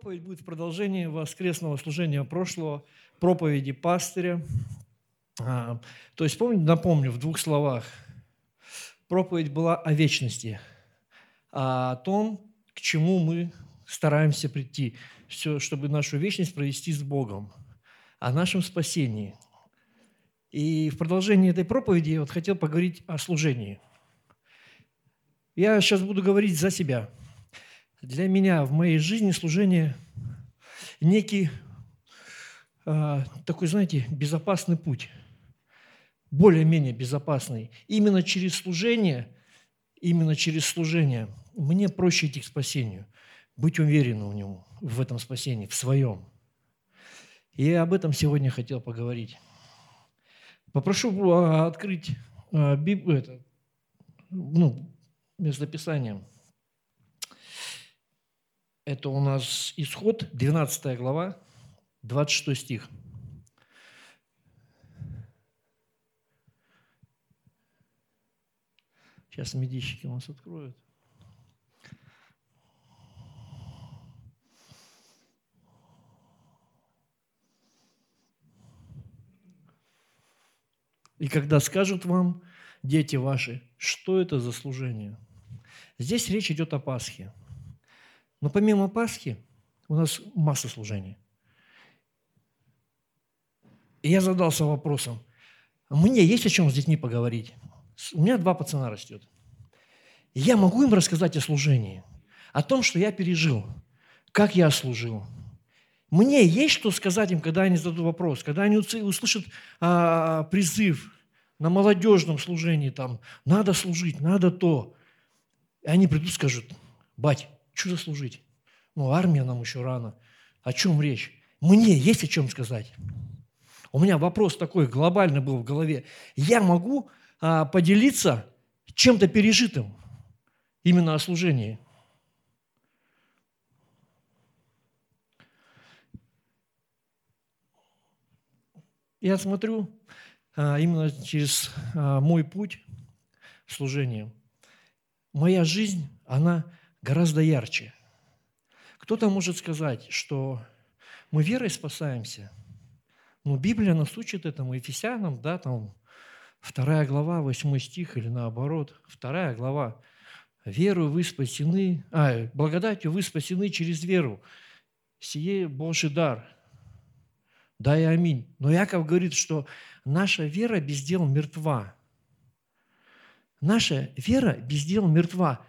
проповедь будет в продолжении воскресного служения прошлого, проповеди пастыря. А, то есть, помните, напомню в двух словах, проповедь была о вечности, о том, к чему мы стараемся прийти, все, чтобы нашу вечность провести с Богом, о нашем спасении. И в продолжении этой проповеди я вот хотел поговорить о служении. Я сейчас буду говорить за себя – для меня в моей жизни служение некий э, такой, знаете, безопасный путь, более-менее безопасный. Именно через служение, именно через служение мне проще идти к спасению, быть уверенным в нем, в этом спасении, в своем. И об этом сегодня хотел поговорить. Попрошу а, открыть а, Библию, это, ну, местописание – это у нас исход, 12 глава, 26 стих. Сейчас медийщики у нас откроют. И когда скажут вам, дети ваши, что это за служение? Здесь речь идет о Пасхе. Но помимо Пасхи у нас масса служений. И я задался вопросом, мне есть о чем с детьми поговорить? У меня два пацана растет. Я могу им рассказать о служении, о том, что я пережил, как я служил. Мне есть что сказать им, когда они зададут вопрос, когда они услышат а, призыв на молодежном служении, там, надо служить, надо то. И они придут и скажут, бать, что заслужить? Ну, армия нам еще рано. О чем речь? Мне есть о чем сказать. У меня вопрос такой глобальный был в голове. Я могу а, поделиться чем-то пережитым именно о служении. Я смотрю а, именно через а, мой путь служения. Моя жизнь, она гораздо ярче. Кто-то может сказать, что мы верой спасаемся. Но Библия нас учит этому, Ефесянам, да, там, вторая глава, восьмой стих, или наоборот, вторая глава. Веру вы спасены, а, благодатью вы спасены через веру. Сие Божий дар. Да и аминь. Но Яков говорит, что наша вера без дел мертва. Наша вера без дел мертва.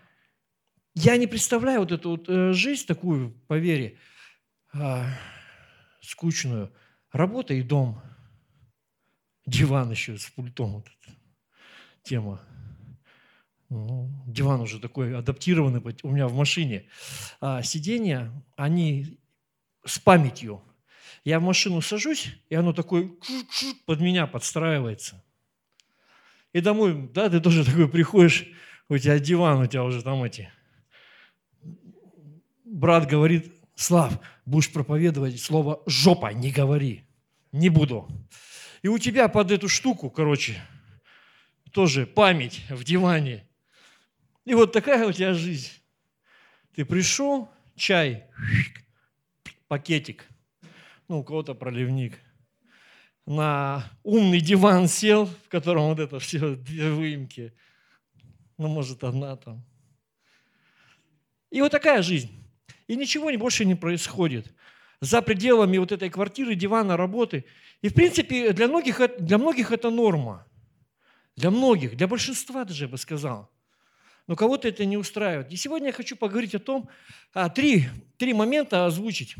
Я не представляю вот эту вот э, жизнь такую, по вере, а, скучную. Работа и дом. Диван еще с пультом. Вот эта тема. Ну, диван уже такой адаптированный у меня в машине. А сиденья, они с памятью. Я в машину сажусь, и оно такое под меня подстраивается. И домой, да, ты тоже такой приходишь, у тебя диван, у тебя уже там эти брат говорит, Слав, будешь проповедовать слово «жопа», не говори. Не буду. И у тебя под эту штуку, короче, тоже память в диване. И вот такая у тебя жизнь. Ты пришел, чай, пакетик, ну, у кого-то проливник, на умный диван сел, в котором вот это все, две выемки, ну, может, одна там. И вот такая жизнь и ничего больше не происходит. За пределами вот этой квартиры, дивана, работы. И, в принципе, для многих, для многих это норма. Для многих, для большинства даже, я бы сказал. Но кого-то это не устраивает. И сегодня я хочу поговорить о том, а, три, три момента озвучить.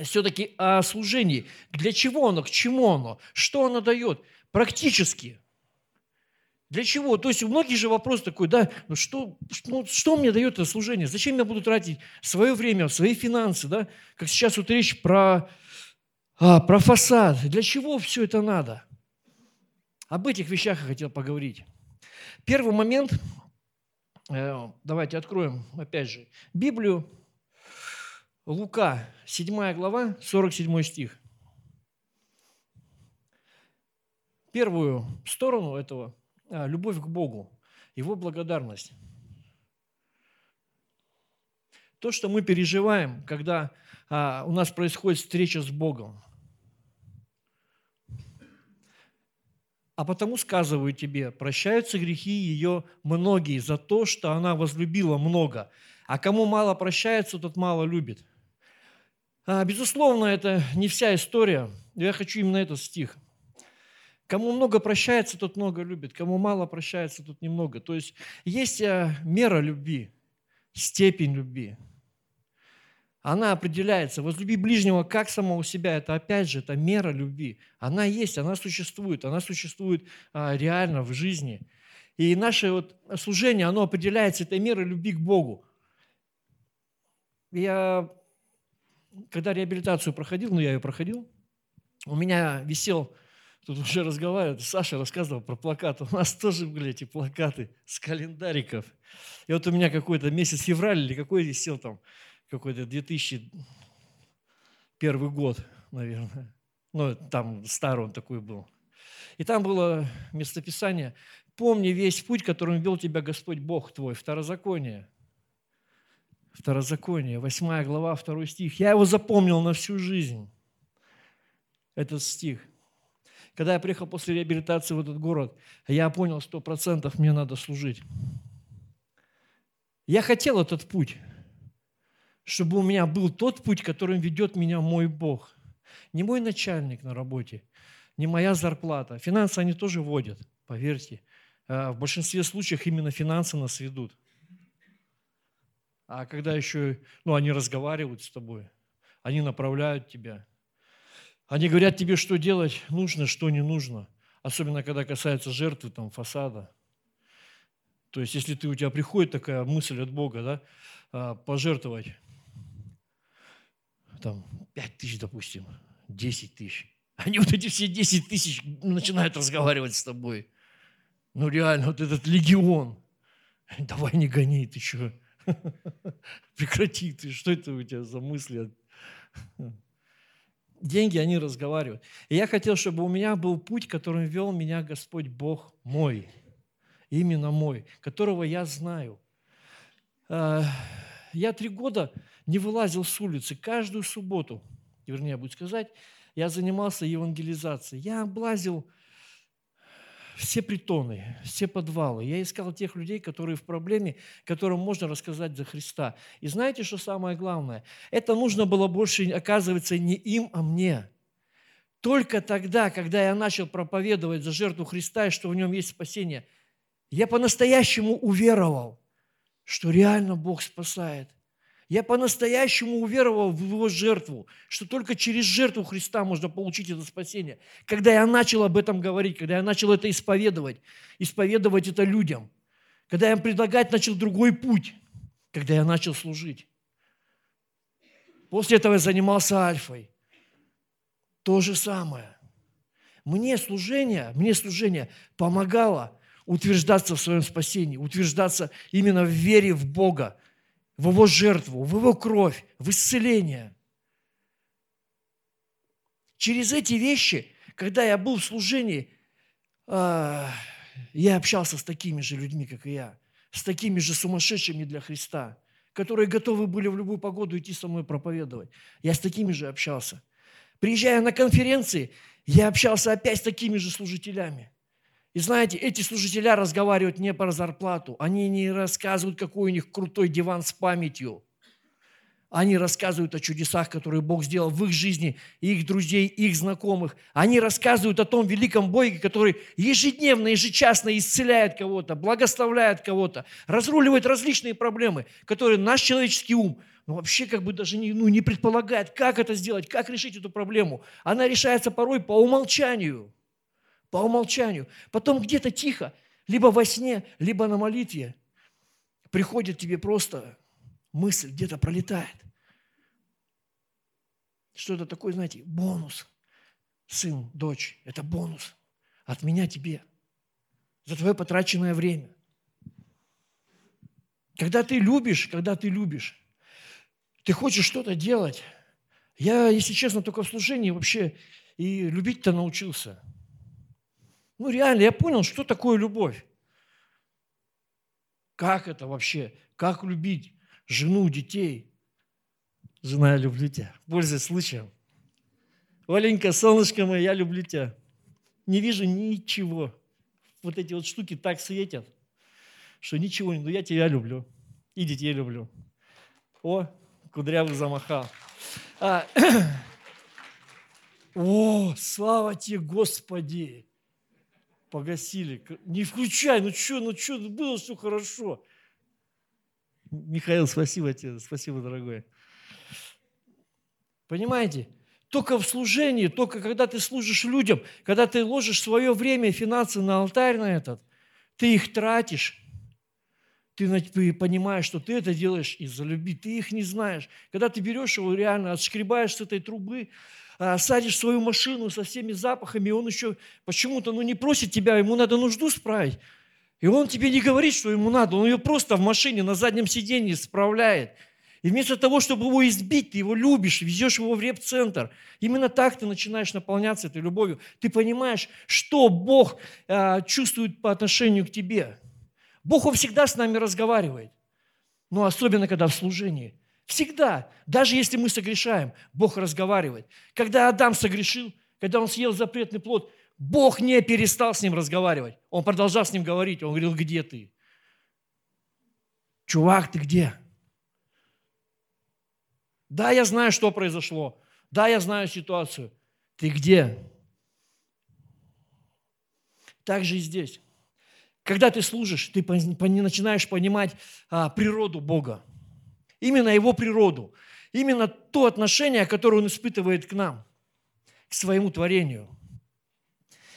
Все-таки о служении. Для чего оно, к чему оно, что оно дает. Практически. Для чего? То есть у многих же вопрос такой, да, ну что, ну что мне дает это служение? Зачем я буду тратить свое время, свои финансы, да? Как сейчас вот речь про, а, про фасад. Для чего все это надо? Об этих вещах я хотел поговорить. Первый момент, э, давайте откроем опять же Библию, Лука, 7 глава, 47 стих. Первую сторону этого любовь к Богу, Его благодарность. То, что мы переживаем, когда а, у нас происходит встреча с Богом. А потому сказываю тебе, прощаются грехи ее многие за то, что она возлюбила много. А кому мало прощается, тот мало любит. А, безусловно, это не вся история. Я хочу именно этот стих. Кому много прощается, тот много любит. Кому мало прощается, тот немного. То есть есть э, мера любви, степень любви. Она определяется. Возлюби ближнего как самого себя. Это опять же, это мера любви. Она есть, она существует. Она существует а, реально в жизни. И наше вот служение, оно определяется этой мерой любви к Богу. Я, когда реабилитацию проходил, ну я ее проходил, у меня висел Тут уже разговаривают, Саша рассказывал про плакаты. У нас тоже были эти плакаты с календариков. И вот у меня какой-то месяц февраль или какой висел там, какой-то 2001 год, наверное. Ну, там старый он такой был. И там было местописание «Помни весь путь, которым вел тебя Господь Бог твой». Второзаконие. Второзаконие, 8 глава, 2 стих. Я его запомнил на всю жизнь, этот стих. Когда я приехал после реабилитации в этот город, я понял, сто процентов мне надо служить. Я хотел этот путь, чтобы у меня был тот путь, которым ведет меня мой Бог. Не мой начальник на работе, не моя зарплата. Финансы они тоже водят, поверьте. А в большинстве случаев именно финансы нас ведут. А когда еще, ну, они разговаривают с тобой, они направляют тебя – они говорят тебе, что делать нужно, что не нужно. Особенно, когда касается жертвы, там, фасада. То есть, если ты, у тебя приходит такая мысль от Бога, да, а, пожертвовать, там, 5 тысяч, допустим, 10 тысяч. Они вот эти все 10 тысяч начинают разговаривать с тобой. Ну, реально, вот этот легион. Давай не гони, ты что? Прекрати, ты, что это у тебя за мысли? Деньги, они разговаривают. И я хотел, чтобы у меня был путь, которым вел меня Господь Бог мой, именно мой, которого я знаю. А, я три года не вылазил с улицы. Каждую субботу, вернее, буду сказать, я занимался евангелизацией. Я облазил все притоны, все подвалы. Я искал тех людей, которые в проблеме, которым можно рассказать за Христа. И знаете, что самое главное? Это нужно было больше, оказывается, не им, а мне. Только тогда, когда я начал проповедовать за жертву Христа и что в нем есть спасение, я по-настоящему уверовал, что реально Бог спасает – я по-настоящему уверовал в его жертву, что только через жертву Христа можно получить это спасение. Когда я начал об этом говорить, когда я начал это исповедовать, исповедовать это людям, когда я им предлагать начал другой путь, когда я начал служить. После этого я занимался альфой. То же самое. Мне служение, мне служение помогало утверждаться в своем спасении, утверждаться именно в вере в Бога, в Его жертву, в Его кровь, в исцеление. Через эти вещи, когда я был в служении, а, я общался с такими же людьми, как и я, с такими же сумасшедшими для Христа, которые готовы были в любую погоду идти со мной проповедовать. Я с такими же общался. Приезжая на конференции, я общался опять с такими же служителями. И знаете, эти служителя разговаривают не про зарплату, они не рассказывают, какой у них крутой диван с памятью. Они рассказывают о чудесах, которые Бог сделал в их жизни, их друзей, их знакомых. Они рассказывают о том великом Боге, который ежедневно, ежечасно исцеляет кого-то, благословляет кого-то, разруливает различные проблемы, которые наш человеческий ум ну, вообще как бы даже не, ну, не предполагает, как это сделать, как решить эту проблему. Она решается порой по умолчанию – по умолчанию. Потом где-то тихо, либо во сне, либо на молитве, приходит тебе просто мысль, где-то пролетает. Что это такое, знаете, бонус. Сын, дочь, это бонус от меня тебе за твое потраченное время. Когда ты любишь, когда ты любишь, ты хочешь что-то делать. Я, если честно, только в служении вообще и любить-то научился. Ну, реально, я понял, что такое любовь. Как это вообще? Как любить жену, детей? Жена, я люблю тебя. Пользуясь случаем. Оленька, солнышко мое, я люблю тебя. Не вижу ничего. Вот эти вот штуки так светят, что ничего не... Но я тебя люблю. И детей люблю. О, кудрявый замахал. А, о, слава тебе, Господи! Погасили. Не включай, ну что, ну что, было все хорошо. Михаил, спасибо тебе, спасибо, дорогой. Понимаете? Только в служении, только когда ты служишь людям, когда ты ложишь свое время и финансы на алтарь на этот, ты их тратишь, ты, ты понимаешь, что ты это делаешь из-за любви, ты их не знаешь. Когда ты берешь его реально, отшкребаешь с этой трубы, а, садишь свою машину со всеми запахами, и он еще почему-то ну, не просит тебя, ему надо нужду справить. И он тебе не говорит, что ему надо, он ее просто в машине на заднем сиденье справляет. И вместо того, чтобы его избить, ты его любишь, везешь его в реп-центр. Именно так ты начинаешь наполняться этой любовью. Ты понимаешь, что Бог э, чувствует по отношению к тебе. Бог он всегда с нами разговаривает. Но особенно, когда в служении. Всегда. Даже если мы согрешаем, Бог разговаривает. Когда Адам согрешил, когда он съел запретный плод, Бог не перестал с ним разговаривать. Он продолжал с ним говорить. Он говорил, где ты? Чувак, ты где? Да, я знаю, что произошло. Да, я знаю ситуацию. Ты где? Так же и здесь. Когда ты служишь, ты начинаешь понимать а, природу Бога. Именно Его природу. Именно то отношение, которое Он испытывает к нам, к своему творению –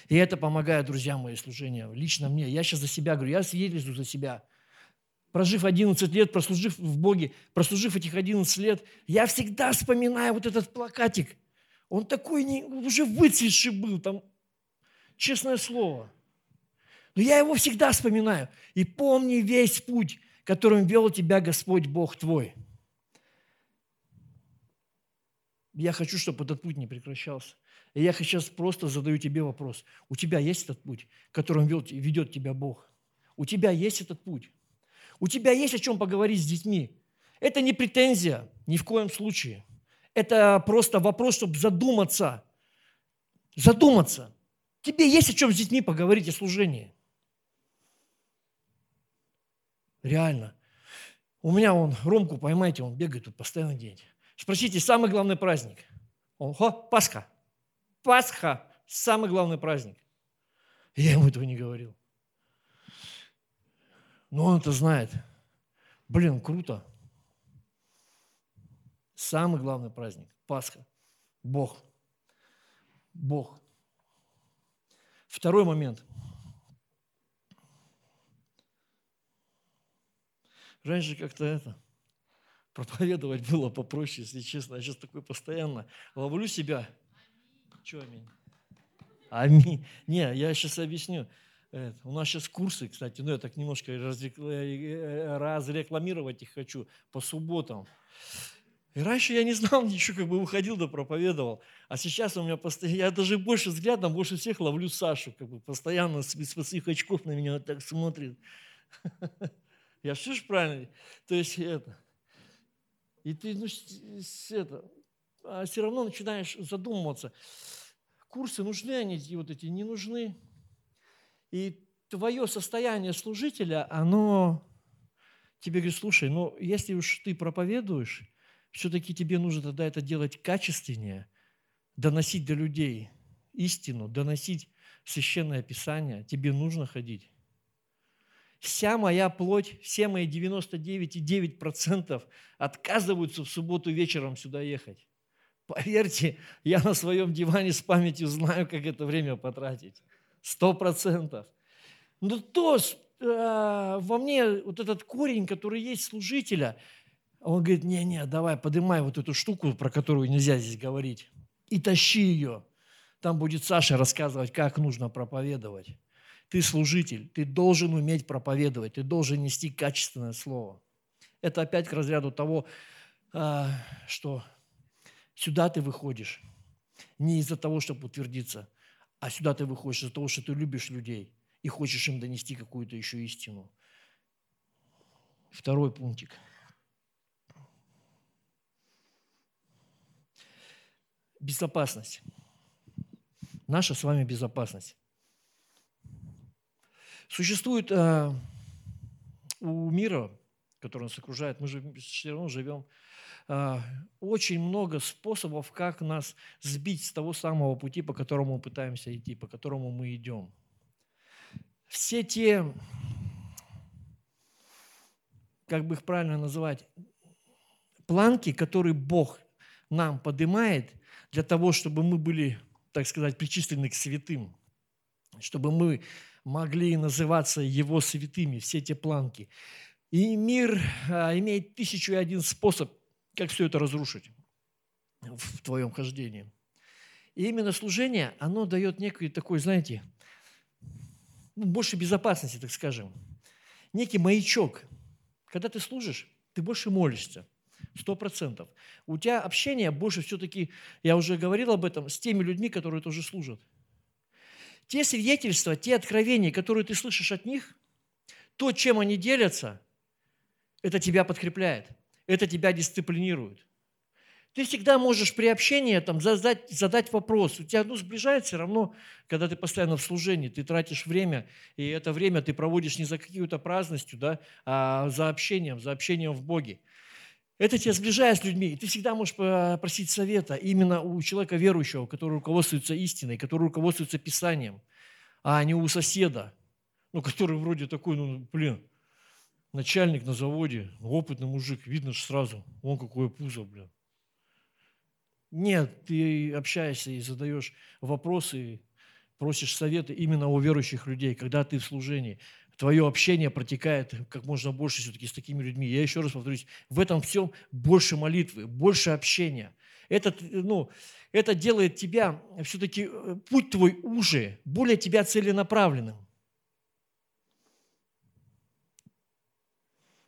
и это помогает, друзья мои, служение. Лично мне. Я сейчас за себя говорю, я свидетельствую за себя. Прожив 11 лет, прослужив в Боге, прослужив этих 11 лет, я всегда вспоминаю вот этот плакатик. Он такой не, уже выцветший был, там, честное слово. Но я его всегда вспоминаю. И помни весь путь, которым вел тебя Господь Бог твой. Я хочу, чтобы этот путь не прекращался. И я сейчас просто задаю тебе вопрос. У тебя есть этот путь, которым ведет тебя Бог? У тебя есть этот путь? У тебя есть о чем поговорить с детьми? Это не претензия, ни в коем случае. Это просто вопрос, чтобы задуматься. Задуматься. Тебе есть о чем с детьми поговорить о служении. Реально. У меня он, Ромку, поймайте, он бегает тут постоянно день. Спросите, самый главный праздник. Он, хо, Пасха. Пасха – самый главный праздник. Я ему этого не говорил. Но он это знает. Блин, круто. Самый главный праздник – Пасха. Бог. Бог. Второй момент. Раньше как-то это, проповедовать было попроще, если честно. Я сейчас такой постоянно ловлю себя – что аминь? Аминь. Не, я сейчас объясню. Это, у нас сейчас курсы, кстати, ну я так немножко э, разрекламировать их хочу по субботам. И раньше я не знал ничего, как бы выходил да проповедовал. А сейчас у меня постоянно, я даже больше взглядом, больше всех ловлю Сашу, как бы постоянно с, с очков на меня вот так смотрит. Я все правильно? То есть это. И ты, ну, это, а все равно начинаешь задумываться, курсы нужны они вот эти, не нужны. И твое состояние служителя, оно тебе говорит, слушай, ну если уж ты проповедуешь, все-таки тебе нужно тогда это делать качественнее, доносить до людей истину, доносить священное писание, тебе нужно ходить. Вся моя плоть, все мои 99,9% отказываются в субботу вечером сюда ехать. Поверьте, я на своем диване с памятью знаю, как это время потратить. Сто процентов. Но то э, во мне вот этот корень, который есть служителя, он говорит, не-не, давай, поднимай вот эту штуку, про которую нельзя здесь говорить, и тащи ее. Там будет Саша рассказывать, как нужно проповедовать. Ты служитель, ты должен уметь проповедовать, ты должен нести качественное слово. Это опять к разряду того, э, что Сюда ты выходишь не из-за того, чтобы утвердиться, а сюда ты выходишь из-за того, что ты любишь людей и хочешь им донести какую-то еще истину. Второй пунктик. безопасность. Наша с вами безопасность. Существует э, у мира, который нас окружает, мы же все равно живем, э, очень много способов, как нас сбить с того самого пути, по которому мы пытаемся идти, по которому мы идем. Все те, как бы их правильно называть, планки, которые Бог нам поднимает для того, чтобы мы были, так сказать, причислены к святым, чтобы мы могли называться Его святыми, все эти планки. И мир а, имеет тысячу и один способ, как все это разрушить в твоем хождении. И именно служение, оно дает некий такой, знаете, ну, больше безопасности, так скажем. Некий маячок. Когда ты служишь, ты больше молишься. Сто процентов. У тебя общение больше все-таки, я уже говорил об этом, с теми людьми, которые тоже служат. Те свидетельства, те откровения, которые ты слышишь от них, то, чем они делятся, это тебя подкрепляет, это тебя дисциплинирует. Ты всегда можешь при общении там, задать, задать вопрос. У тебя ну, сближает все равно, когда ты постоянно в служении, ты тратишь время, и это время ты проводишь не за какую-то праздностью, да, а за общением, за общением в Боге. Это тебя сближает с людьми. И ты всегда можешь просить совета именно у человека верующего, который руководствуется истиной, который руководствуется Писанием, а не у соседа, ну, который вроде такой, ну, блин, начальник на заводе, опытный мужик, видно же сразу, он какое пузо, блин. Нет, ты общаешься и задаешь вопросы, просишь советы именно у верующих людей, когда ты в служении твое общение протекает как можно больше все-таки с такими людьми. Я еще раз повторюсь, в этом всем больше молитвы, больше общения. Это, ну, это делает тебя, все-таки э, путь твой уже, более тебя целенаправленным.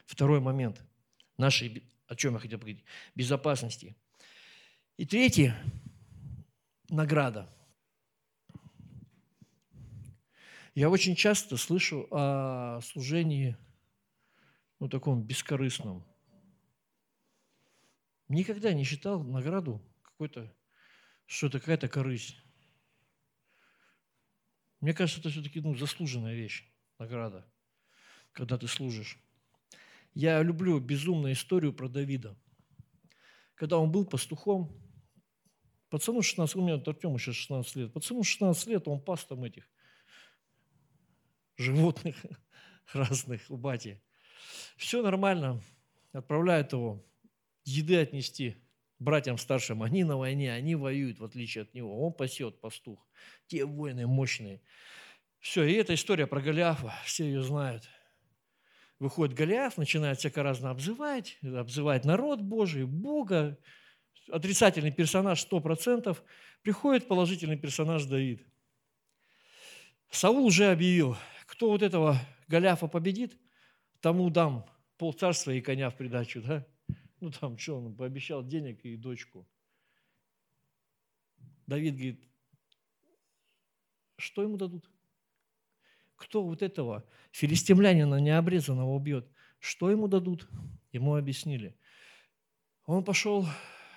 Второй момент нашей, о чем я хотел поговорить, безопасности. И третий – награда – Я очень часто слышу о служении, ну, таком бескорыстном. Никогда не считал награду какой-то, что это какая-то корысть. Мне кажется, это все-таки ну, заслуженная вещь, награда, когда ты служишь. Я люблю безумную историю про Давида. Когда он был пастухом, пацану 16, у меня Артему сейчас 16 лет, пацану 16 лет, он пас там этих животных разных у бати. Все нормально. Отправляют его еды отнести братьям старшим. Они на войне, они воюют, в отличие от него. Он пасет, пастух. Те воины мощные. Все, и эта история про Голиафа, все ее знают. Выходит Голиаф, начинает всяко разно обзывать, обзывать народ Божий, Бога. Отрицательный персонаж 100%. Приходит положительный персонаж Давид. Саул уже объявил, кто вот этого Голиафа победит, тому дам полцарства и коня в придачу, да? Ну там что, он пообещал денег и дочку. Давид говорит, что ему дадут? Кто вот этого филистимлянина необрезанного убьет? Что ему дадут? Ему объяснили. Он пошел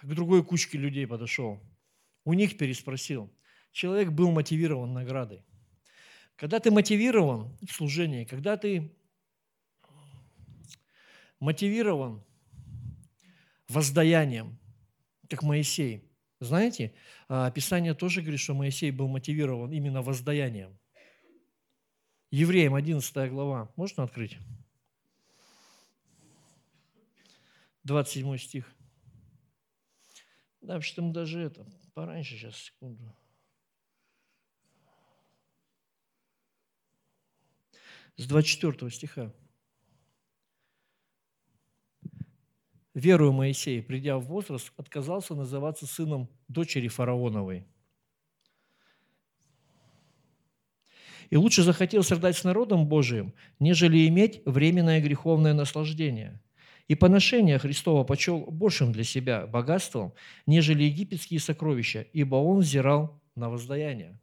к другой кучке людей подошел. У них переспросил. Человек был мотивирован наградой. Когда ты мотивирован в служении, когда ты мотивирован воздаянием, как Моисей. Знаете, а, Писание тоже говорит, что Моисей был мотивирован именно воздаянием. Евреям 11 глава. Можно открыть? 27 стих. Да, что мы даже это, пораньше сейчас, секунду. С 24 стиха. Верую Моисей, придя в возраст, отказался называться сыном дочери фараоновой. И лучше захотел страдать с народом Божиим, нежели иметь временное греховное наслаждение. И поношение Христова почел большим для себя богатством, нежели египетские сокровища, ибо он взирал на воздаяние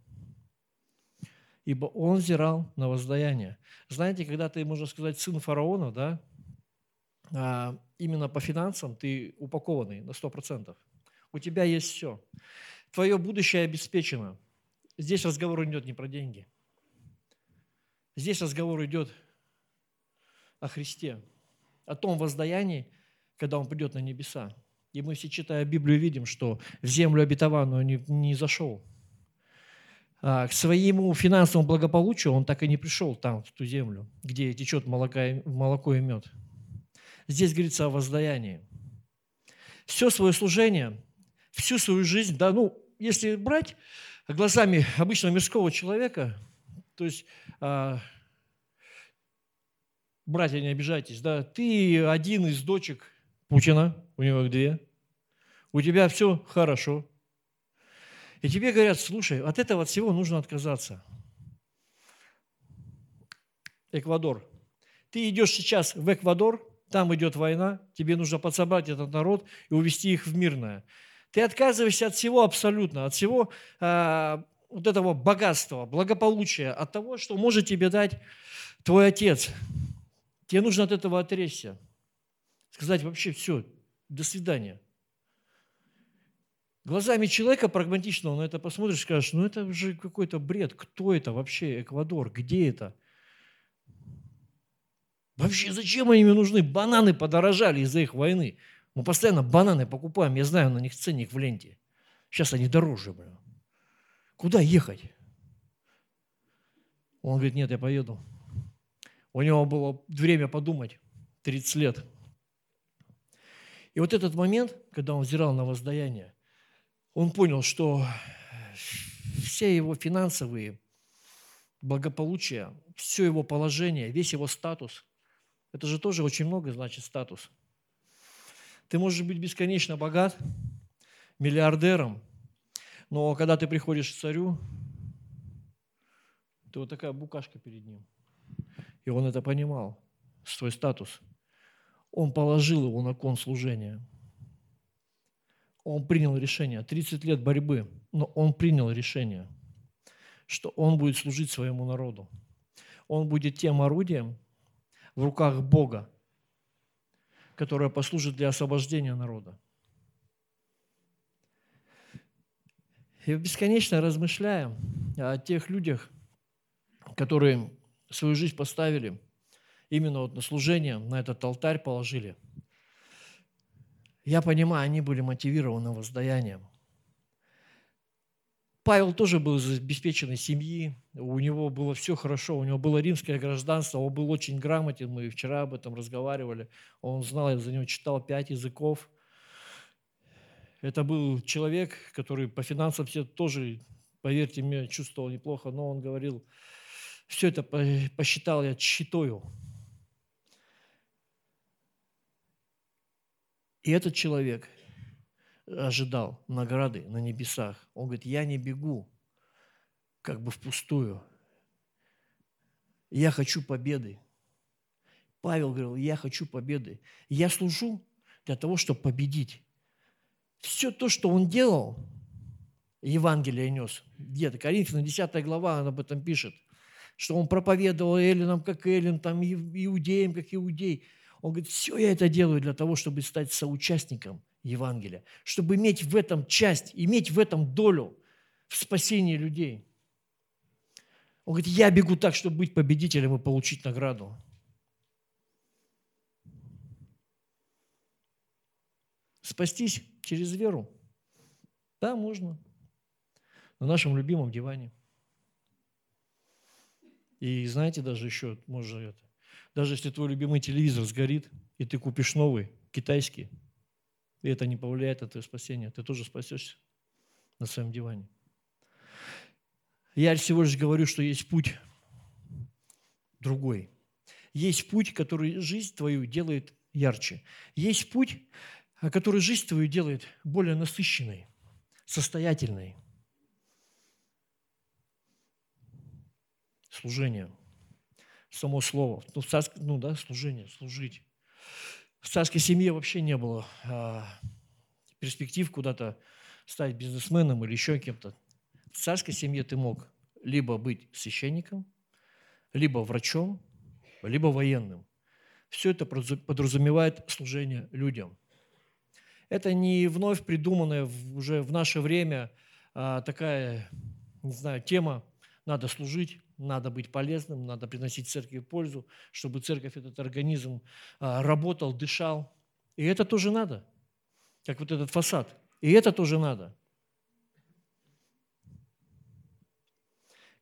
ибо он взирал на воздаяние. Знаете, когда ты, можно сказать, сын фараона, да, а, именно по финансам ты упакованный на 100%. У тебя есть все. твое будущее обеспечено. Здесь разговор идет не про деньги. Здесь разговор идет о Христе, о том воздаянии, когда Он придет на небеса. И мы все, читая Библию, видим, что в землю обетованную не, не зашел. А к своему финансовому благополучию он так и не пришел там, в ту землю, где течет молоко, и мед. Здесь говорится о воздаянии. Все свое служение, всю свою жизнь, да, ну, если брать глазами обычного мирского человека, то есть а, братья, не обижайтесь, да, ты один из дочек Путина, у него две, у тебя все хорошо. И тебе говорят, слушай, от этого от всего нужно отказаться. Эквадор. Ты идешь сейчас в Эквадор, там идет война, тебе нужно подсобрать этот народ и увести их в мирное. Ты отказываешься от всего абсолютно, от всего э, вот этого богатства, благополучия, от того, что может тебе дать твой отец. Тебе нужно от этого отречься. Сказать вообще все, до свидания. Глазами человека прагматичного на это посмотришь, скажешь, ну это же какой-то бред. Кто это вообще Эквадор? Где это? Вообще зачем они мне нужны? Бананы подорожали из-за их войны. Мы постоянно бананы покупаем, я знаю, на них ценник в ленте. Сейчас они дороже, блин. Куда ехать? Он говорит, нет, я поеду. У него было время подумать, 30 лет. И вот этот момент, когда он взирал на воздаяние, он понял, что все его финансовые благополучия, все его положение, весь его статус, это же тоже очень много значит статус. Ты можешь быть бесконечно богат, миллиардером, но когда ты приходишь к царю, ты вот такая букашка перед ним – и он это понимал, свой статус. Он положил его на кон служения. Он принял решение. 30 лет борьбы, но он принял решение, что он будет служить своему народу. Он будет тем орудием в руках Бога, которое послужит для освобождения народа. И бесконечно размышляя о тех людях, которые свою жизнь поставили именно вот на служение, на этот алтарь положили. Я понимаю, они были мотивированы воздаянием. Павел тоже был из обеспеченной семьи, у него было все хорошо, у него было римское гражданство, он был очень грамотен, мы вчера об этом разговаривали, он знал, я за него читал пять языков. Это был человек, который по финансам все тоже, поверьте мне, чувствовал неплохо, но он говорил, все это посчитал я читою. И этот человек ожидал награды на небесах. Он говорит, я не бегу как бы впустую. Я хочу победы. Павел говорил, я хочу победы. Я служу для того, чтобы победить. Все то, что он делал, Евангелие нес. Где-то, Коринфянам 10 глава, он об этом пишет – что он проповедовал эллинам, как эллин, там, иудеям, как иудей. Он говорит, все я это делаю для того, чтобы стать соучастником Евангелия, чтобы иметь в этом часть, иметь в этом долю в спасении людей. Он говорит, я бегу так, чтобы быть победителем и получить награду. Спастись через веру? Да, можно. На нашем любимом диване. И знаете, даже еще, может, это, даже если твой любимый телевизор сгорит, и ты купишь новый, китайский, и это не повлияет на твое спасение, ты тоже спасешься на своем диване. Я всего лишь говорю, что есть путь другой. Есть путь, который жизнь твою делает ярче. Есть путь, который жизнь твою делает более насыщенной, состоятельной – служение. Само слово. Ну, царск... ну да, служение, служить. В царской семье вообще не было а, перспектив куда-то стать бизнесменом или еще кем-то. В царской семье ты мог либо быть священником, либо врачом, либо военным. Все это подразумевает служение людям. Это не вновь придуманное уже в наше время а, такая, не знаю, тема, надо служить, надо быть полезным, надо приносить церкви пользу, чтобы церковь, этот организм а, работал, дышал. И это тоже надо, как вот этот фасад. И это тоже надо.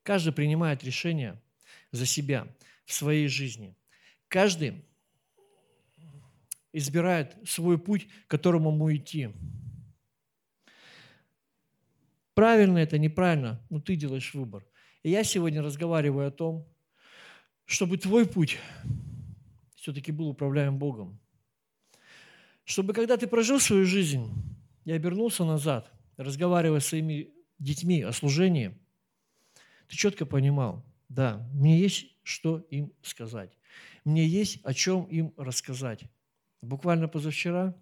Каждый принимает решение за себя в своей жизни. Каждый избирает свой путь, к которому ему идти. Правильно это, неправильно, но ты делаешь выбор. И я сегодня разговариваю о том, чтобы твой путь все-таки был управляем Богом. Чтобы когда ты прожил свою жизнь и обернулся назад, разговаривая с своими детьми о служении, ты четко понимал, да, мне есть что им сказать. Мне есть о чем им рассказать. Буквально позавчера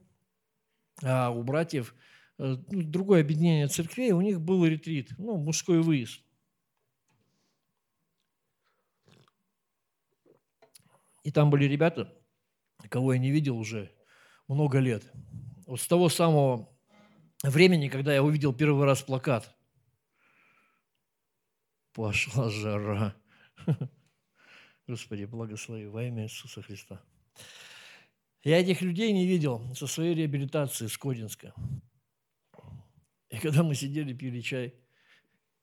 а, у братьев э, ну, другое объединение церквей, у них был ретрит, ну, мужской выезд. И там были ребята, кого я не видел уже много лет. Вот с того самого времени, когда я увидел первый раз плакат. Пошла жара. Господи, благослови во имя Иисуса Христа. Я этих людей не видел со своей реабилитации с Кодинска. И когда мы сидели, пили чай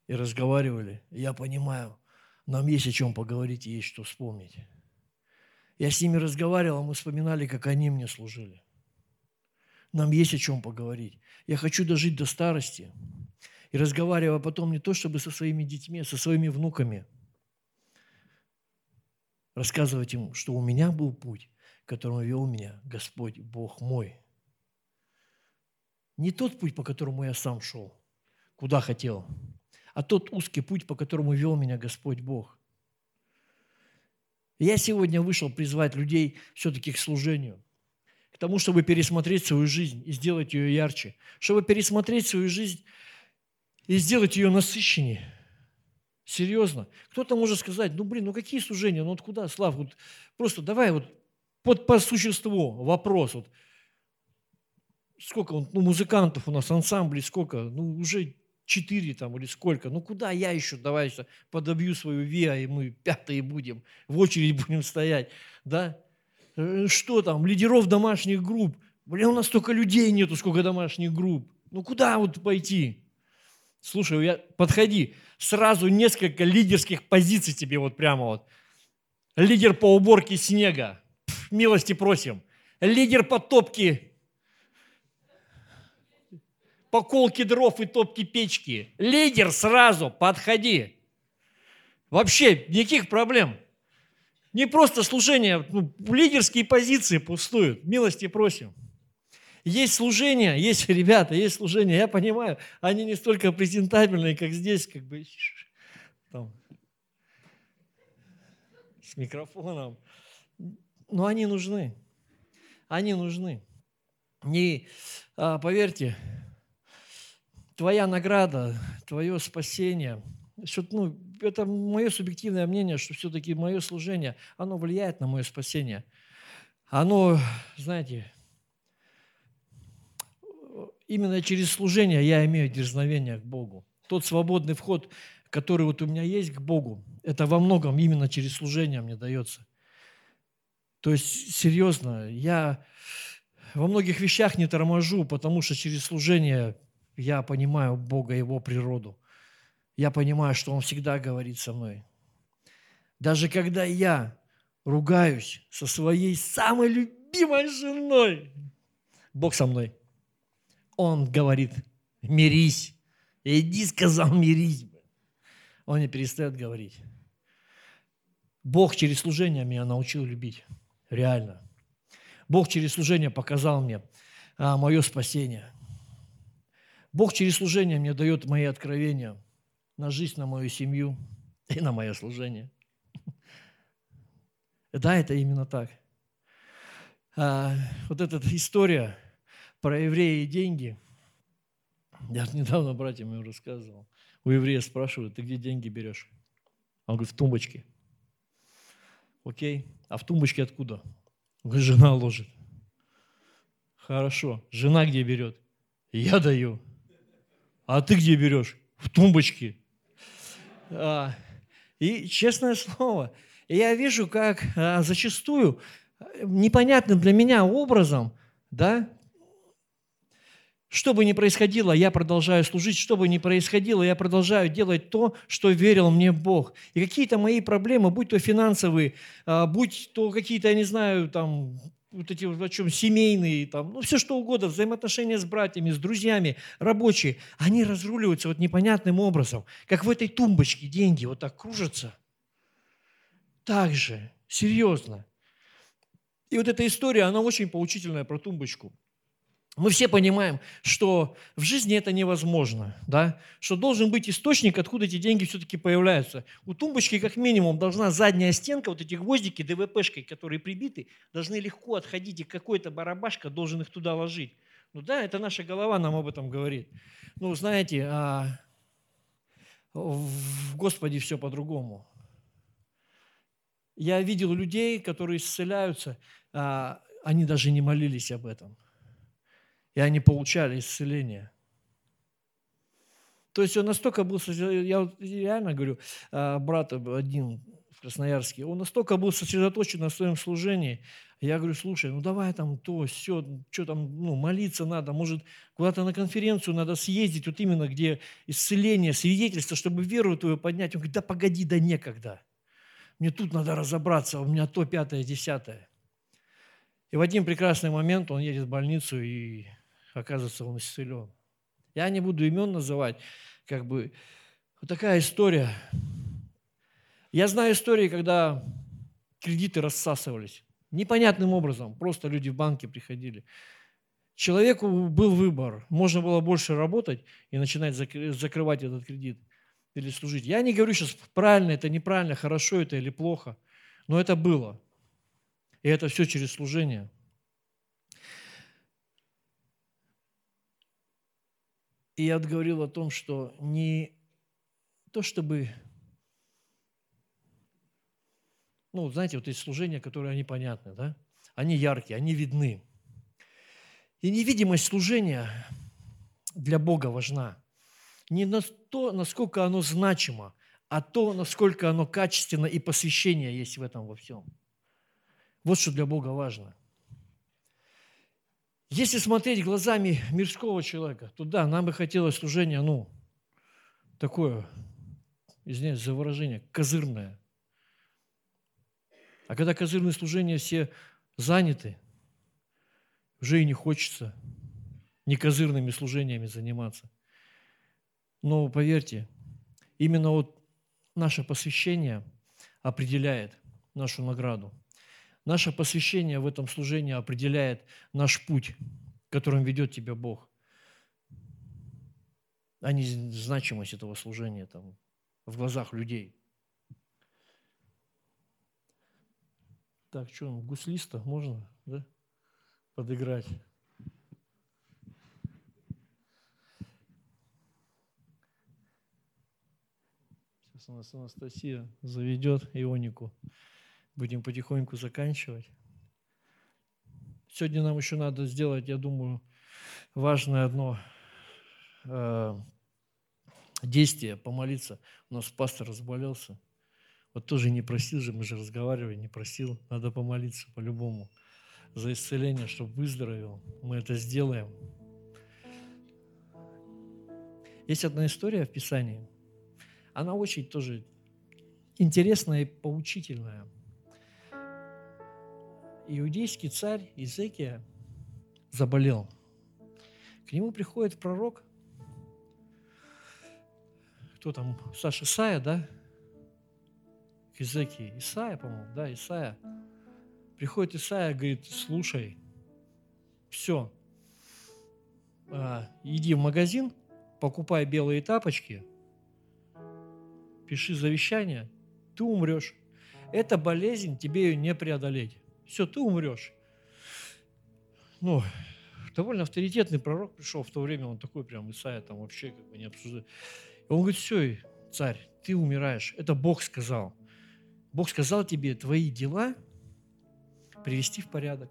и разговаривали, я понимаю, нам есть о чем поговорить и есть что вспомнить. Я с ними разговаривал, мы вспоминали, как они мне служили. Нам есть о чем поговорить. Я хочу дожить до старости и разговаривая потом не то, чтобы со своими детьми, а со своими внуками – рассказывать им, что у меня был путь, которому вел меня Господь Бог мой. Не тот путь, по которому я сам шел, куда хотел, а тот узкий путь, по которому вел меня Господь Бог. Я сегодня вышел призвать людей все-таки к служению, к тому, чтобы пересмотреть свою жизнь и сделать ее ярче, чтобы пересмотреть свою жизнь и сделать ее насыщеннее – Серьезно. Кто-то может сказать, ну, блин, ну какие служения, ну вот куда, Слав, вот просто давай вот под, по существу вопрос. Вот. Сколько ну, музыкантов у нас, ансамблей сколько? Ну, уже четыре там или сколько. Ну, куда я еще, давай подобью свою ВИА, и мы пятые будем, в очередь будем стоять, да? Э, что там, лидеров домашних групп? Блин, у нас столько людей нету, сколько домашних групп. Ну, куда вот пойти? Слушай, я, подходи, сразу несколько лидерских позиций тебе вот прямо вот. Лидер по уборке снега, Пф, милости просим. Лидер по топке, по колке дров и топке печки. Лидер сразу, подходи. Вообще никаких проблем. Не просто служение, ну, лидерские позиции пустуют. Милости просим. Есть служение, есть ребята, есть служение. Я понимаю, они не столько презентабельные, как здесь, как бы там, с микрофоном. Но они нужны. Они нужны. И а, поверьте, твоя награда, твое спасение, что, ну, это мое субъективное мнение, что все-таки мое служение, оно влияет на мое спасение. Оно, знаете, именно через служение я имею дерзновение к Богу. Тот свободный вход, который вот у меня есть к Богу, это во многом именно через служение мне дается. То есть, серьезно, я во многих вещах не торможу, потому что через служение я понимаю Бога, Его природу. Я понимаю, что Он всегда говорит со мной. Даже когда я ругаюсь со своей самой любимой женой, Бог со мной. Он говорит, мирись. Иди, сказал, мирись. Он не перестает говорить. Бог через служение меня научил любить. Реально. Бог через служение показал мне а, мое спасение. Бог через служение мне дает мои откровения на жизнь, на мою семью и на мое служение. Да, это именно так. А, вот эта история – про евреи и деньги. Я недавно братьям ему рассказывал. У еврея спрашивают, ты где деньги берешь? Он говорит, в тумбочке. Окей, а в тумбочке откуда? Он говорит, жена ложит. Хорошо, жена где берет? Я даю. А ты где берешь? В тумбочке. А, и честное слово, я вижу, как а, зачастую непонятным для меня образом, да, что бы ни происходило, я продолжаю служить, что бы ни происходило, я продолжаю делать то, что верил мне Бог. И какие-то мои проблемы, будь то финансовые, а, будь то какие-то, я не знаю, там, вот эти о чем семейные, там, ну все что угодно, взаимоотношения с братьями, с друзьями, рабочие, они разруливаются вот непонятным образом, как в этой тумбочке деньги вот так кружатся. Так же, серьезно. И вот эта история, она очень поучительная про тумбочку. Мы все понимаем, что в жизни это невозможно, да? что должен быть источник, откуда эти деньги все-таки появляются. У тумбочки как минимум должна задняя стенка, вот эти гвоздики ДВПшкой, которые прибиты, должны легко отходить, и какой-то барабашка должен их туда ложить. Ну да, это наша голова нам об этом говорит. Ну, знаете, а в Господе все по-другому. Я видел людей, которые исцеляются, а они даже не молились об этом. И они получали исцеление. То есть он настолько был, я реально говорю, а, брат один в Красноярске, он настолько был сосредоточен на своем служении. Я говорю, слушай, ну давай там то, все, что там, ну, молиться надо, может, куда-то на конференцию надо съездить, вот именно где исцеление, свидетельство, чтобы веру твою поднять. Он говорит, да погоди, да некогда. Мне тут надо разобраться, у меня то, пятое, десятое. И в один прекрасный момент он едет в больницу, и оказывается, он исцелен. Я не буду имен называть, как бы, вот такая история. Я знаю истории, когда кредиты рассасывались. Непонятным образом, просто люди в банке приходили. Человеку был выбор. Можно было больше работать и начинать закрывать этот кредит или служить. Я не говорю сейчас, правильно это, неправильно, хорошо это или плохо, но это было. И это все через служение. И я говорил о том, что не то чтобы, ну, знаете, вот есть служения, которые они понятны, да? Они яркие, они видны. И невидимость служения для Бога важна не на то, насколько оно значимо, а то, насколько оно качественно и посвящение есть в этом во всем. Вот что для Бога важно. Если смотреть глазами мирского человека, то да, нам бы хотелось служение, ну, такое, извиняюсь за выражение, козырное. А когда козырные служения все заняты, уже и не хочется не козырными служениями заниматься – но поверьте, именно вот наше посвящение определяет нашу награду. Наше посвящение в этом служении определяет наш путь, которым ведет тебя Бог, а не значимость этого служения там, в глазах людей. Так, что, гуслиста можно да, подыграть? Сейчас у нас Анастасия заведет ионику. Будем потихоньку заканчивать. Сегодня нам еще надо сделать, я думаю, важное одно э, действие, помолиться. У нас пастор разболелся. Вот тоже не просил же, мы же разговаривали, не просил. Надо помолиться по-любому за исцеление, чтобы выздоровел. Мы это сделаем. Есть одна история в Писании – она очень тоже интересная и поучительная. Иудейский царь Изекия заболел. К нему приходит пророк, кто там, Саша, Исаия, да? К Изекии. Исаия, по-моему, да, Исаия. Приходит Исаия, говорит, слушай, все, а, иди в магазин, покупай белые тапочки, пиши завещание, ты умрешь. Эта болезнь, тебе ее не преодолеть. Все, ты умрешь. Ну, довольно авторитетный пророк пришел в то время, он такой прям, Исайя там вообще как бы не обсуждает. Он говорит, все, царь, ты умираешь. Это Бог сказал. Бог сказал тебе твои дела привести в порядок.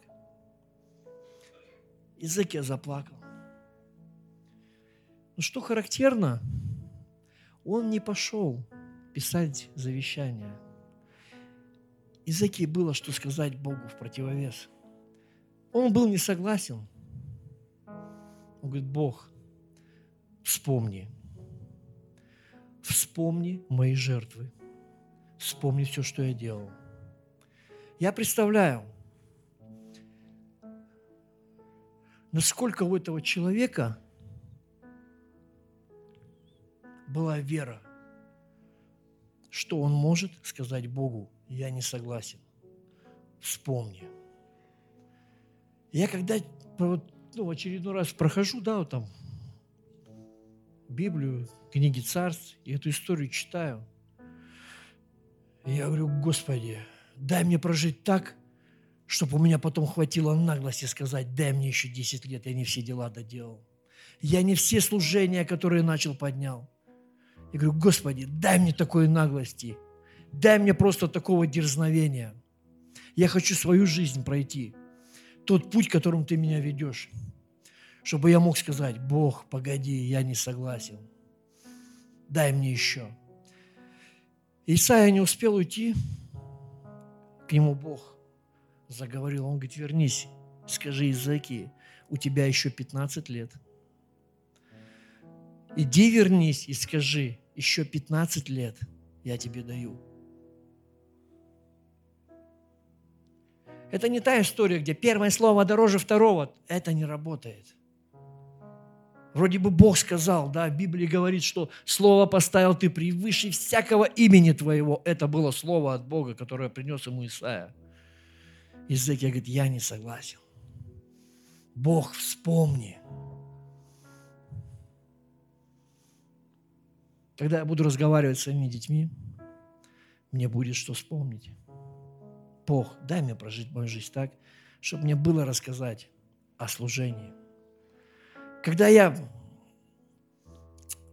Изекия заплакал. Но что характерно, он не пошел писать завещание. Изаки было что сказать Богу в противовес. Он был не согласен. Он говорит, Бог, вспомни, вспомни мои жертвы, вспомни все, что я делал. Я представляю, насколько у этого человека была вера, что он может сказать Богу, я не согласен. Вспомни. Я когда ну, очередной раз прохожу, да, вот там, Библию, книги царств, и эту историю читаю, я говорю, Господи, дай мне прожить так, чтобы у меня потом хватило наглости сказать, дай мне еще 10 лет, я не все дела доделал. Я не все служения, которые начал, поднял. Я говорю, Господи, дай мне такой наглости, дай мне просто такого дерзновения. Я хочу свою жизнь пройти, тот путь, которым ты меня ведешь, чтобы я мог сказать, Бог, погоди, я не согласен, дай мне еще. Исайя не успел уйти, к нему Бог заговорил, он говорит, вернись, скажи Изаки, у тебя еще 15 лет – Иди вернись и скажи, еще 15 лет я тебе даю. Это не та история, где первое слово дороже второго. Это не работает. Вроде бы Бог сказал, да, в Библии говорит, что слово поставил ты превыше всякого имени твоего. Это было слово от Бога, которое принес ему Исаия. Язык говорит, я не согласен. Бог, вспомни. Когда я буду разговаривать с своими детьми, мне будет что вспомнить. Бог, дай мне прожить мою жизнь так, чтобы мне было рассказать о служении. Когда я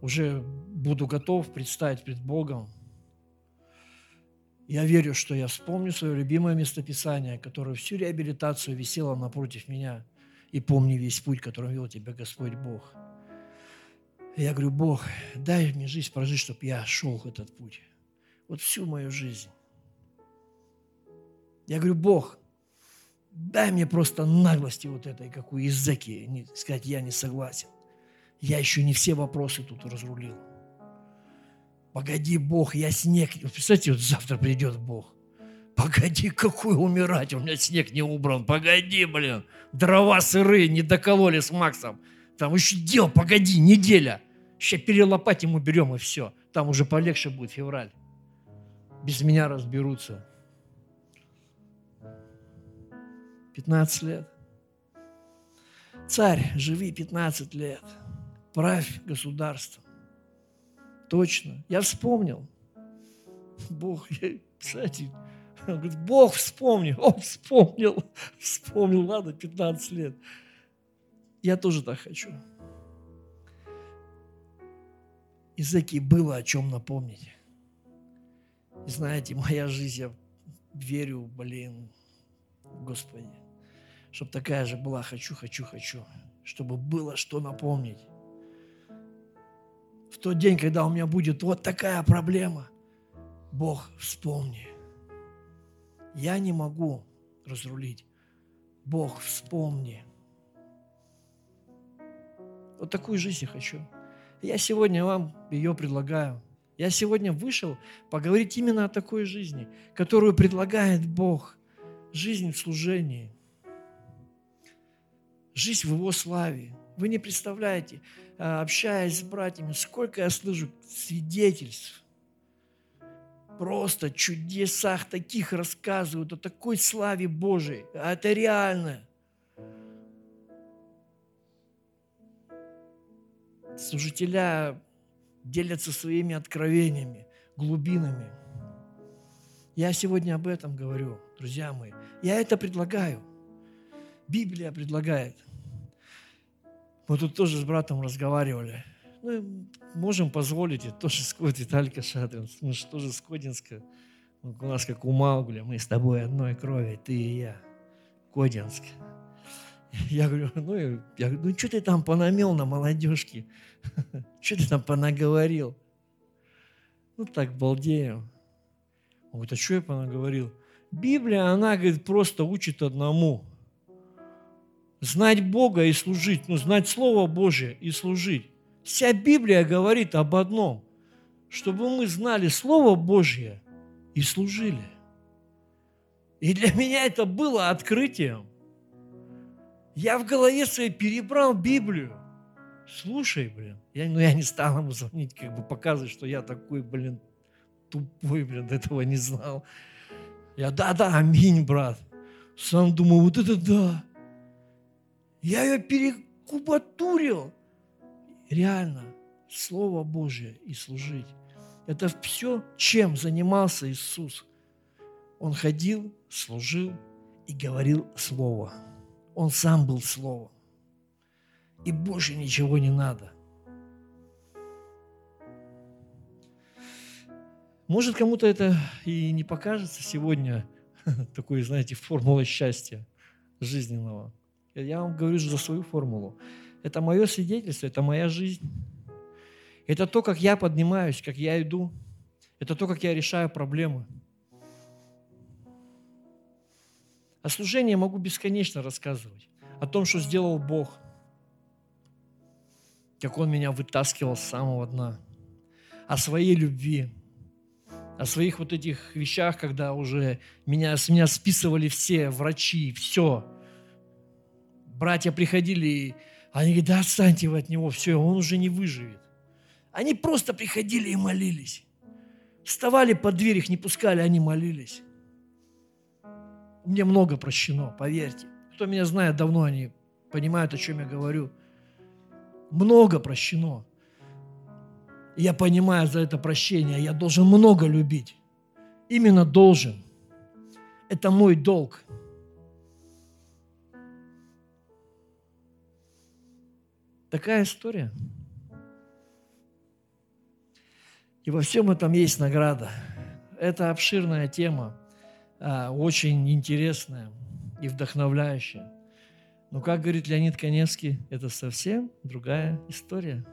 уже буду готов предстать пред Богом, я верю, что я вспомню свое любимое местописание, которое всю реабилитацию висело напротив меня, и помни весь путь, которым вел тебя Господь Бог – я говорю, Бог, дай мне жизнь прожить, чтобы я шел этот путь. Вот всю мою жизнь. Я говорю, Бог, дай мне просто наглости вот этой, как у Изеки, сказать, я не согласен. Я еще не все вопросы тут разрулил. Погоди, Бог, я снег... Представляете, вот завтра придет Бог. Погоди, какой умирать, у меня снег не убран. Погоди, блин, дрова сырые, не докололи с Максом. Там еще дел, погоди, неделя. Сейчас перелопатим, уберем и все. Там уже полегче будет февраль. Без меня разберутся. 15 лет. Царь, живи 15 лет. Правь государство. Точно. Я вспомнил. Бог, я, кстати, он говорит, Бог вспомнил. Он вспомнил. Вспомнил, ладно, 15 лет. Я тоже так хочу. Изаки было о чем напомнить. И знаете, моя жизнь, я верю, блин, Господи, чтобы такая же была, хочу, хочу, хочу, чтобы было что напомнить. В тот день, когда у меня будет вот такая проблема, Бог, вспомни. Я не могу разрулить. Бог, вспомни. Вот такую жизнь я хочу. Я сегодня вам ее предлагаю. Я сегодня вышел поговорить именно о такой жизни, которую предлагает Бог. Жизнь в служении. Жизнь в Его славе. Вы не представляете, а, общаясь с братьями, сколько я слышу свидетельств. Просто чудесах таких рассказывают, о такой славе Божией. А это реально. служителя делятся своими откровениями, глубинами. Я сегодня об этом говорю, друзья мои. Я это предлагаю. Библия предлагает. Мы тут тоже с братом разговаривали. Ну, можем позволить, это тоже Скот Виталька Шадрин, мы же тоже с Кодинска. У нас как у Маугля, мы с тобой одной крови, ты и я. Кодинск. Я говорю, ну, я говорю, ну что ты там понамел на молодежке? Что ты там понаговорил? Ну, так балдею. Он говорит, а что я понаговорил? Библия, она, говорит, просто учит одному. Знать Бога и служить. Ну, знать Слово Божье и служить. Вся Библия говорит об одном. Чтобы мы знали Слово Божье и служили. И для меня это было открытием. Я в голове своей перебрал Библию. Слушай, блин. Я, ну, я не стал ему звонить, как бы показывать, что я такой, блин, тупой, блин, этого не знал. Я, да-да, аминь, брат. Сам думаю, вот это да. Я ее перекубатурил. Реально, Слово Божье и служить. Это все, чем занимался Иисус. Он ходил, служил и говорил Слово. Он сам был Словом. И больше ничего не надо. Может, кому-то это и не покажется сегодня такой, знаете, формулой счастья жизненного. Я вам говорю за свою формулу. Это мое свидетельство, это моя жизнь. Это то, как я поднимаюсь, как я иду. Это то, как я решаю проблемы. О служении я могу бесконечно рассказывать. О том, что сделал Бог. Как Он меня вытаскивал с самого дна. О своей любви о своих вот этих вещах, когда уже меня, с меня списывали все врачи, все. Братья приходили, они говорят, да отстаньте вы от него, все, он уже не выживет. Они просто приходили и молились. Вставали под дверь, их не пускали, они молились. Мне много прощено, поверьте. Кто меня знает давно, они понимают, о чем я говорю. Много прощено я понимаю за это прощение, я должен много любить. Именно должен. Это мой долг. Такая история. И во всем этом есть награда. Это обширная тема, а, очень интересная и вдохновляющая. Но, как говорит Леонид Коневский, это совсем другая история.